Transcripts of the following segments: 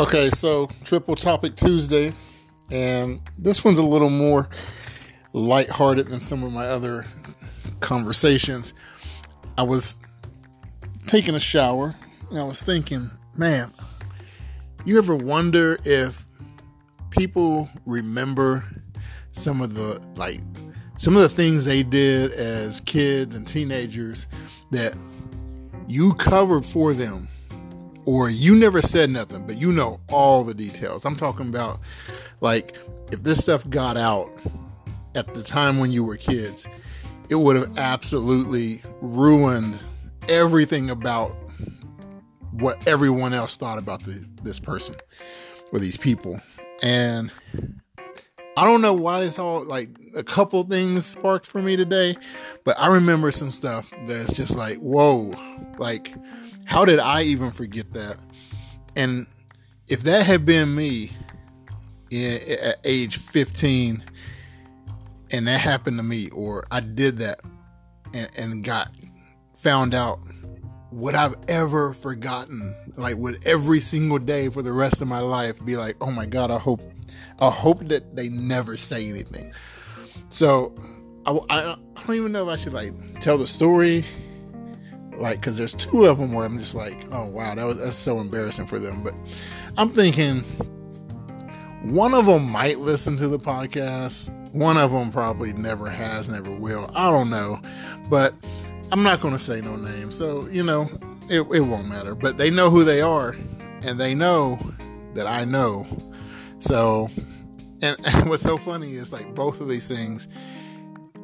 Okay, so triple topic Tuesday, and this one's a little more lighthearted than some of my other conversations. I was taking a shower and I was thinking, man, you ever wonder if people remember some of the like some of the things they did as kids and teenagers that you covered for them or you never said nothing, but you know all the details. I'm talking about like if this stuff got out at the time when you were kids, it would have absolutely ruined everything about what everyone else thought about the, this person or these people. And I don't know why this all like a couple things sparked for me today, but I remember some stuff that's just like, whoa, like how did I even forget that? And if that had been me at age 15 and that happened to me, or I did that and, and got found out, would I've ever forgotten? Like, would every single day for the rest of my life be like, oh my God, I hope, I hope that they never say anything. So I, I, I don't even know if I should like tell the story like because there's two of them where I'm just like, oh wow, that was that's so embarrassing for them. But I'm thinking one of them might listen to the podcast. One of them probably never has, never will. I don't know, but I'm not going to say no name, so you know it, it won't matter. But they know who they are, and they know that I know. So, and, and what's so funny is like both of these things,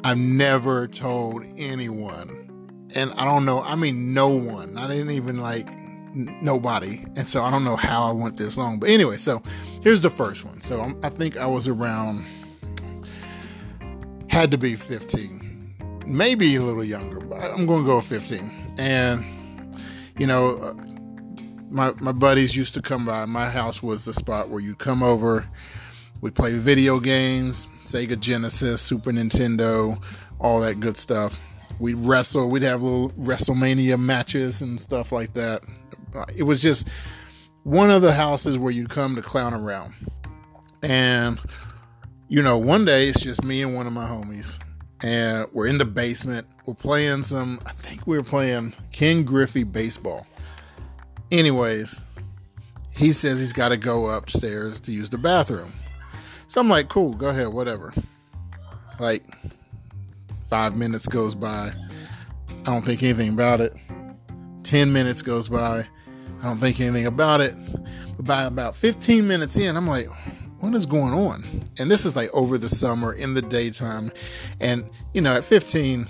I've never told anyone and I don't know. I mean, no one. I didn't even like n- nobody, and so I don't know how I went this long. But anyway, so here's the first one. So I'm, i think I was around, had to be 15, maybe a little younger, but I'm going to go 15. And you know, uh, my my buddies used to come by. My house was the spot where you'd come over. We'd play video games, Sega Genesis, Super Nintendo, all that good stuff we'd wrestle. We'd have little WrestleMania matches and stuff like that. It was just one of the houses where you'd come to clown around. And, you know, one day it's just me and one of my homies. And we're in the basement. We're playing some, I think we were playing Ken Griffey baseball. Anyways, he says he's got to go upstairs to use the bathroom. So I'm like, cool, go ahead, whatever. Like, Five minutes goes by. I don't think anything about it. 10 minutes goes by. I don't think anything about it. But by about 15 minutes in, I'm like, what is going on? And this is like over the summer in the daytime. And, you know, at 15,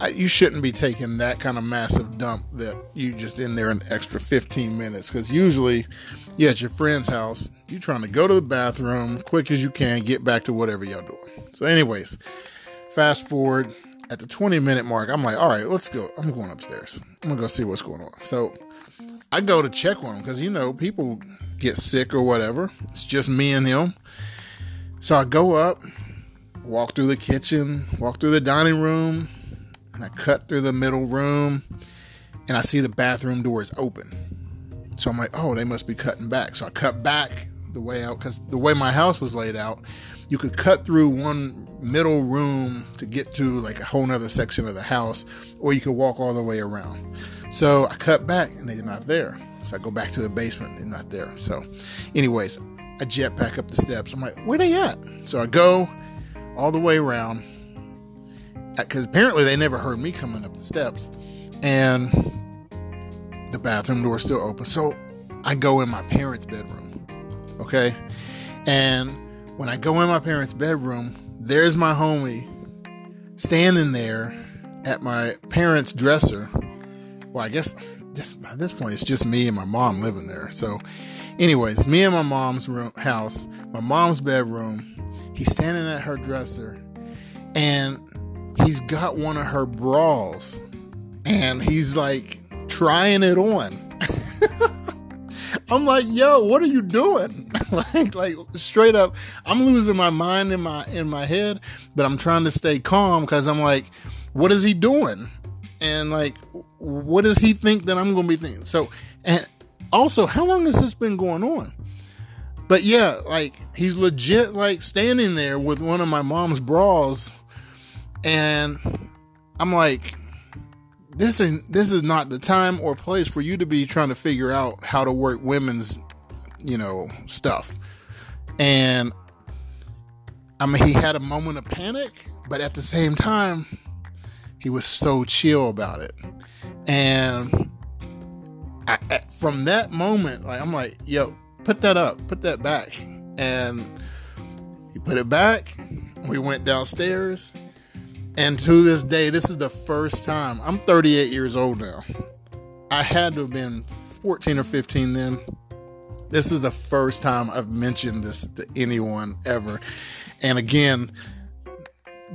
I, you shouldn't be taking that kind of massive dump that you just in there an extra 15 minutes. Because usually, yeah, at your friend's house, you're trying to go to the bathroom quick as you can, get back to whatever y'all doing. So, anyways, Fast forward at the 20 minute mark, I'm like, all right, let's go. I'm going upstairs. I'm gonna go see what's going on. So I go to check on him because you know people get sick or whatever. It's just me and him. So I go up, walk through the kitchen, walk through the dining room, and I cut through the middle room, and I see the bathroom door is open. So I'm like, oh, they must be cutting back. So I cut back the way out because the way my house was laid out, you could cut through one middle room to get to like a whole nother section of the house, or you could walk all the way around. So I cut back and they're not there. So I go back to the basement, they're not there. So, anyways, I jet back up the steps. I'm like, where they at? So I go all the way around uh, because apparently they never heard me coming up the steps, and the bathroom door still open. So I go in my parents' bedroom, okay, and when I go in my parents' bedroom, there's my homie standing there at my parents' dresser. Well, I guess at this point it's just me and my mom living there. So, anyways, me and my mom's room, house, my mom's bedroom. He's standing at her dresser, and he's got one of her bras, and he's like trying it on. I'm like, yo, what are you doing? like, like straight up, I'm losing my mind in my in my head, but I'm trying to stay calm because I'm like, what is he doing? And like, what does he think that I'm gonna be thinking? So, and also, how long has this been going on? But yeah, like he's legit like standing there with one of my mom's bras, and I'm like, this is this is not the time or place for you to be trying to figure out how to work women's, you know, stuff. And I mean, he had a moment of panic, but at the same time, he was so chill about it. And I, from that moment, like I'm like, yo, put that up, put that back, and he put it back. We went downstairs, and to this day, this is the first time. I'm 38 years old now. I had to have been 14 or 15 then. This is the first time I've mentioned this to anyone ever. And again,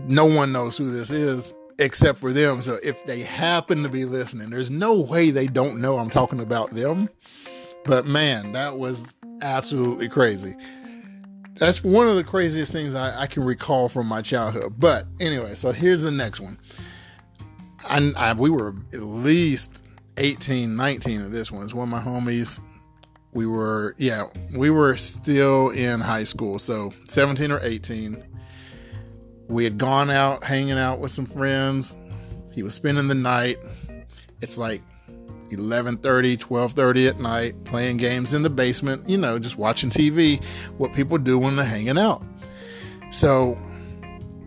no one knows who this is except for them. So if they happen to be listening, there's no way they don't know I'm talking about them. But man, that was absolutely crazy. That's one of the craziest things I, I can recall from my childhood. But anyway, so here's the next one. I, I, we were at least 18, 19 of this one. It's one of my homies. We were, yeah, we were still in high school. So 17 or 18 we had gone out hanging out with some friends. He was spending the night. It's like 11:30, 12:30 at night, playing games in the basement, you know, just watching TV, what people do when they're hanging out. So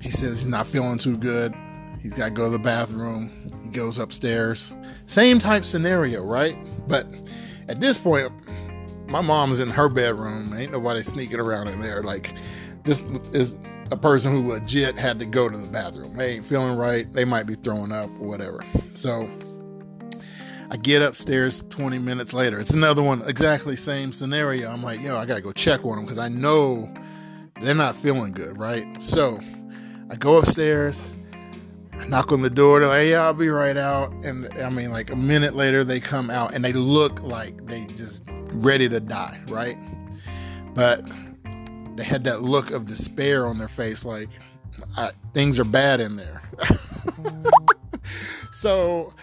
he says he's not feeling too good. He's got to go to the bathroom. He goes upstairs. Same type scenario, right? But at this point, my mom's in her bedroom. Ain't nobody sneaking around in there. Like this is a person who legit had to go to the bathroom. They ain't feeling right. They might be throwing up or whatever. So I get upstairs 20 minutes later. It's another one, exactly same scenario. I'm like, yo, I gotta go check on them because I know they're not feeling good, right? So I go upstairs, I knock on the door. They're like, yeah, I'll be right out. And I mean, like a minute later, they come out and they look like they just ready to die, right? But they had that look of despair on their face, like things are bad in there. so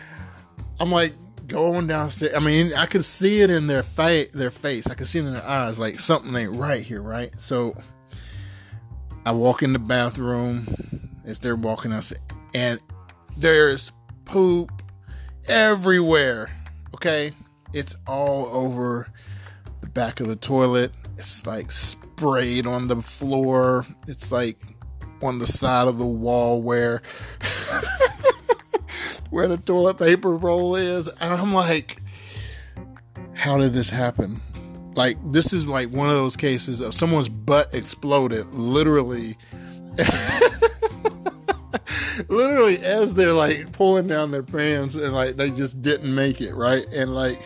I'm like going downstairs. I mean, I could see it in their face. Their face. I could see it in their eyes. Like something ain't right here, right? So I walk in the bathroom as they're walking us, and there's poop everywhere. Okay, it's all over the back of the toilet. It's like sprayed on the floor. It's like on the side of the wall where where the toilet paper roll is. And I'm like, how did this happen? Like this is like one of those cases of someone's butt exploded literally literally as they're like pulling down their pants and like they just didn't make it, right? And like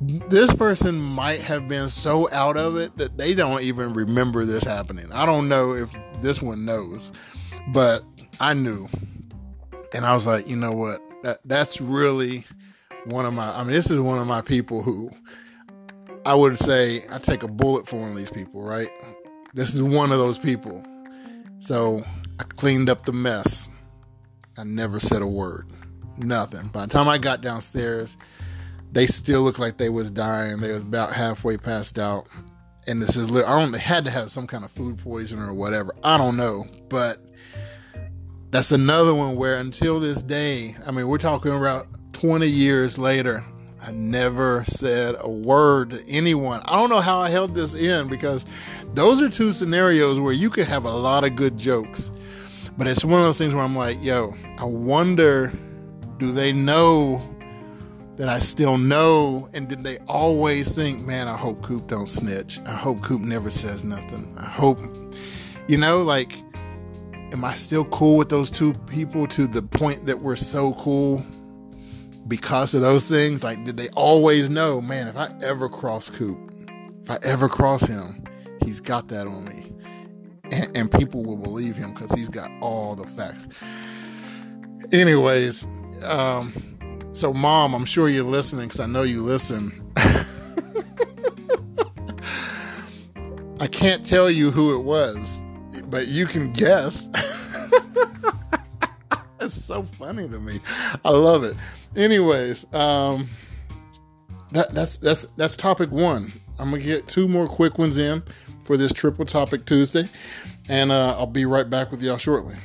this person might have been so out of it that they don't even remember this happening. I don't know if this one knows, but I knew. And I was like, you know what? That that's really one of my I mean, this is one of my people who I would say I take a bullet for one of these people, right? This is one of those people. So I cleaned up the mess. I never said a word. Nothing. By the time I got downstairs, they still looked like they was dying. They was about halfway passed out. And this is, I don't, had to have some kind of food poisoning or whatever. I don't know. But that's another one where until this day, I mean, we're talking about 20 years later, I never said a word to anyone. I don't know how I held this in because those are two scenarios where you could have a lot of good jokes. But it's one of those things where I'm like, yo, I wonder do they know that I still know? And did they always think, man, I hope Coop don't snitch. I hope Coop never says nothing. I hope, you know, like, am I still cool with those two people to the point that we're so cool because of those things? Like, did they always know, man, if I ever cross Coop, if I ever cross him, he's got that on me. And, and people will believe him because he's got all the facts. Anyways, um, so, mom, I'm sure you're listening because I know you listen. I can't tell you who it was, but you can guess. it's so funny to me. I love it. Anyways, um, that, that's that's that's topic one. I'm gonna get two more quick ones in for this triple topic Tuesday, and uh, I'll be right back with y'all shortly.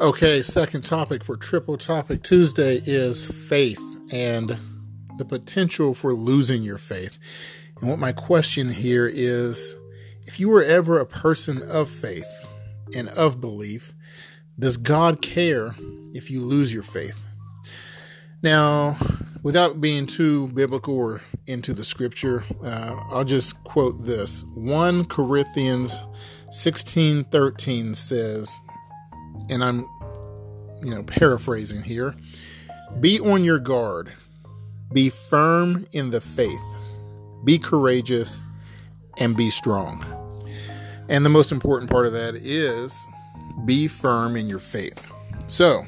Okay, second topic for Triple Topic Tuesday is faith and the potential for losing your faith. And what my question here is if you were ever a person of faith and of belief, does God care if you lose your faith? Now, without being too biblical or into the scripture, uh, I'll just quote this. 1 Corinthians 16 13 says, and I'm, you know, paraphrasing here be on your guard, be firm in the faith, be courageous, and be strong. And the most important part of that is be firm in your faith. So,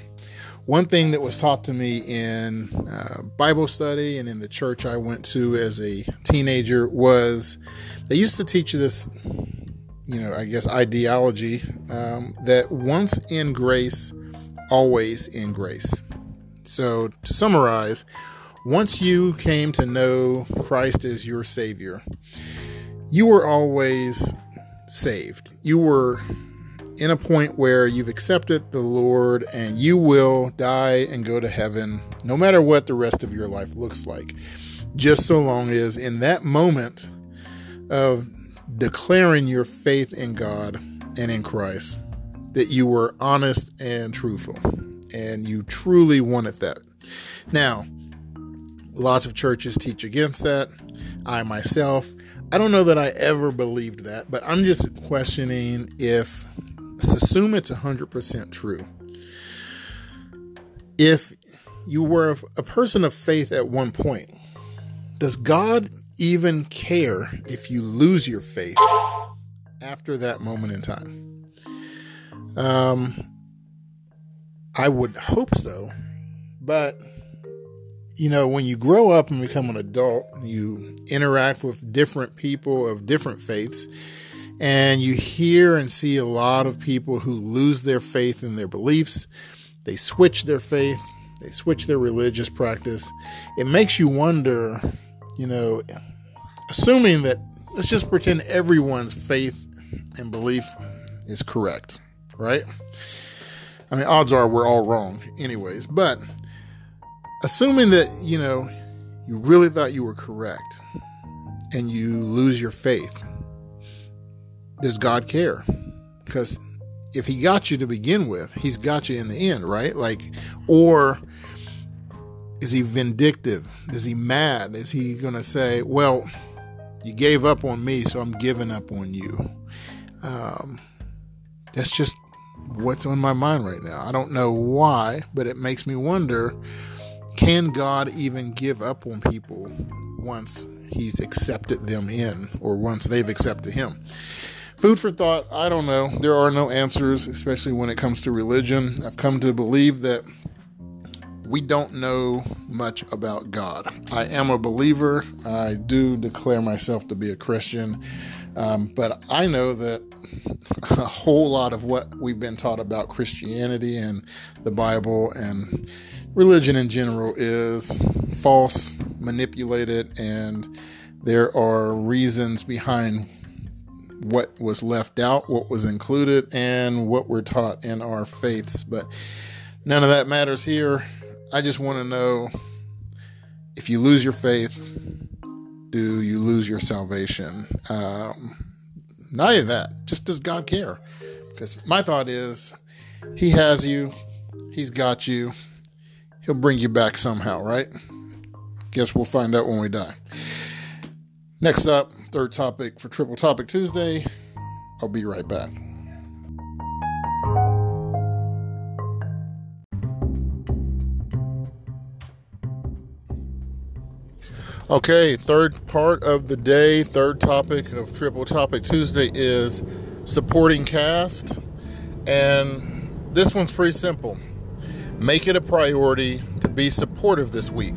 one thing that was taught to me in uh, Bible study and in the church I went to as a teenager was they used to teach this you know, I guess, ideology um, that once in grace, always in grace. So, to summarize, once you came to know Christ as your Savior, you were always saved. You were in a point where you've accepted the Lord and you will die and go to heaven no matter what the rest of your life looks like. Just so long as in that moment of declaring your faith in God and in Christ, that you were honest and truthful, and you truly wanted that. Now, lots of churches teach against that. I myself, I don't know that I ever believed that, but I'm just questioning if, let's assume it's 100% true. If you were a person of faith at one point, does God even care if you lose your faith after that moment in time? Um, I would hope so, but you know, when you grow up and become an adult, you interact with different people of different faiths, and you hear and see a lot of people who lose their faith in their beliefs. They switch their faith, they switch their religious practice. It makes you wonder you know, assuming that let's just pretend everyone's faith and belief is correct, right? I mean, odds are we're all wrong, anyways, but assuming that, you know, you really thought you were correct and you lose your faith, does God care? Because if He got you to begin with, He's got you in the end, right? Like, or is he vindictive? Is he mad? Is he going to say, well, you gave up on me, so I'm giving up on you? Um, that's just what's on my mind right now. I don't know why, but it makes me wonder can God even give up on people once he's accepted them in or once they've accepted him? Food for thought, I don't know. There are no answers, especially when it comes to religion. I've come to believe that we don't know much about God. I am a believer. I do declare myself to be a Christian. Um, but I know that a whole lot of what we've been taught about Christianity and the Bible and religion in general is false, manipulated, and there are reasons behind what was left out, what was included, and what we're taught in our faiths. But none of that matters here. I just want to know if you lose your faith, do you lose your salvation? Um, not even that. Just does God care? Because my thought is, He has you, He's got you, He'll bring you back somehow, right? Guess we'll find out when we die. Next up, third topic for Triple Topic Tuesday. I'll be right back. Okay, third part of the day, third topic of Triple Topic Tuesday is supporting cast. And this one's pretty simple. Make it a priority to be supportive this week.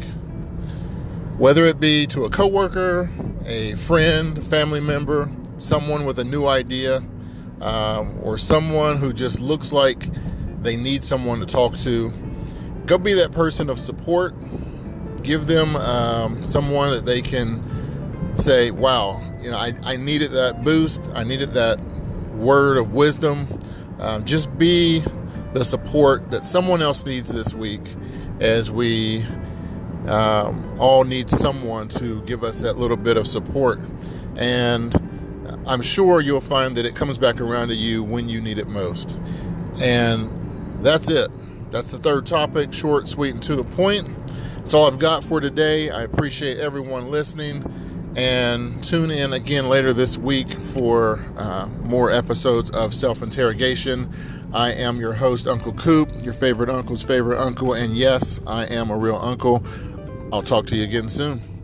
Whether it be to a coworker, a friend, family member, someone with a new idea, um, or someone who just looks like they need someone to talk to, go be that person of support. Give them um, someone that they can say, wow, you know, I, I needed that boost. I needed that word of wisdom. Um, just be the support that someone else needs this week as we um, all need someone to give us that little bit of support. And I'm sure you'll find that it comes back around to you when you need it most. And that's it. That's the third topic, short, sweet, and to the point. That's all I've got for today. I appreciate everyone listening. And tune in again later this week for uh, more episodes of Self Interrogation. I am your host, Uncle Coop, your favorite uncle's favorite uncle. And yes, I am a real uncle. I'll talk to you again soon.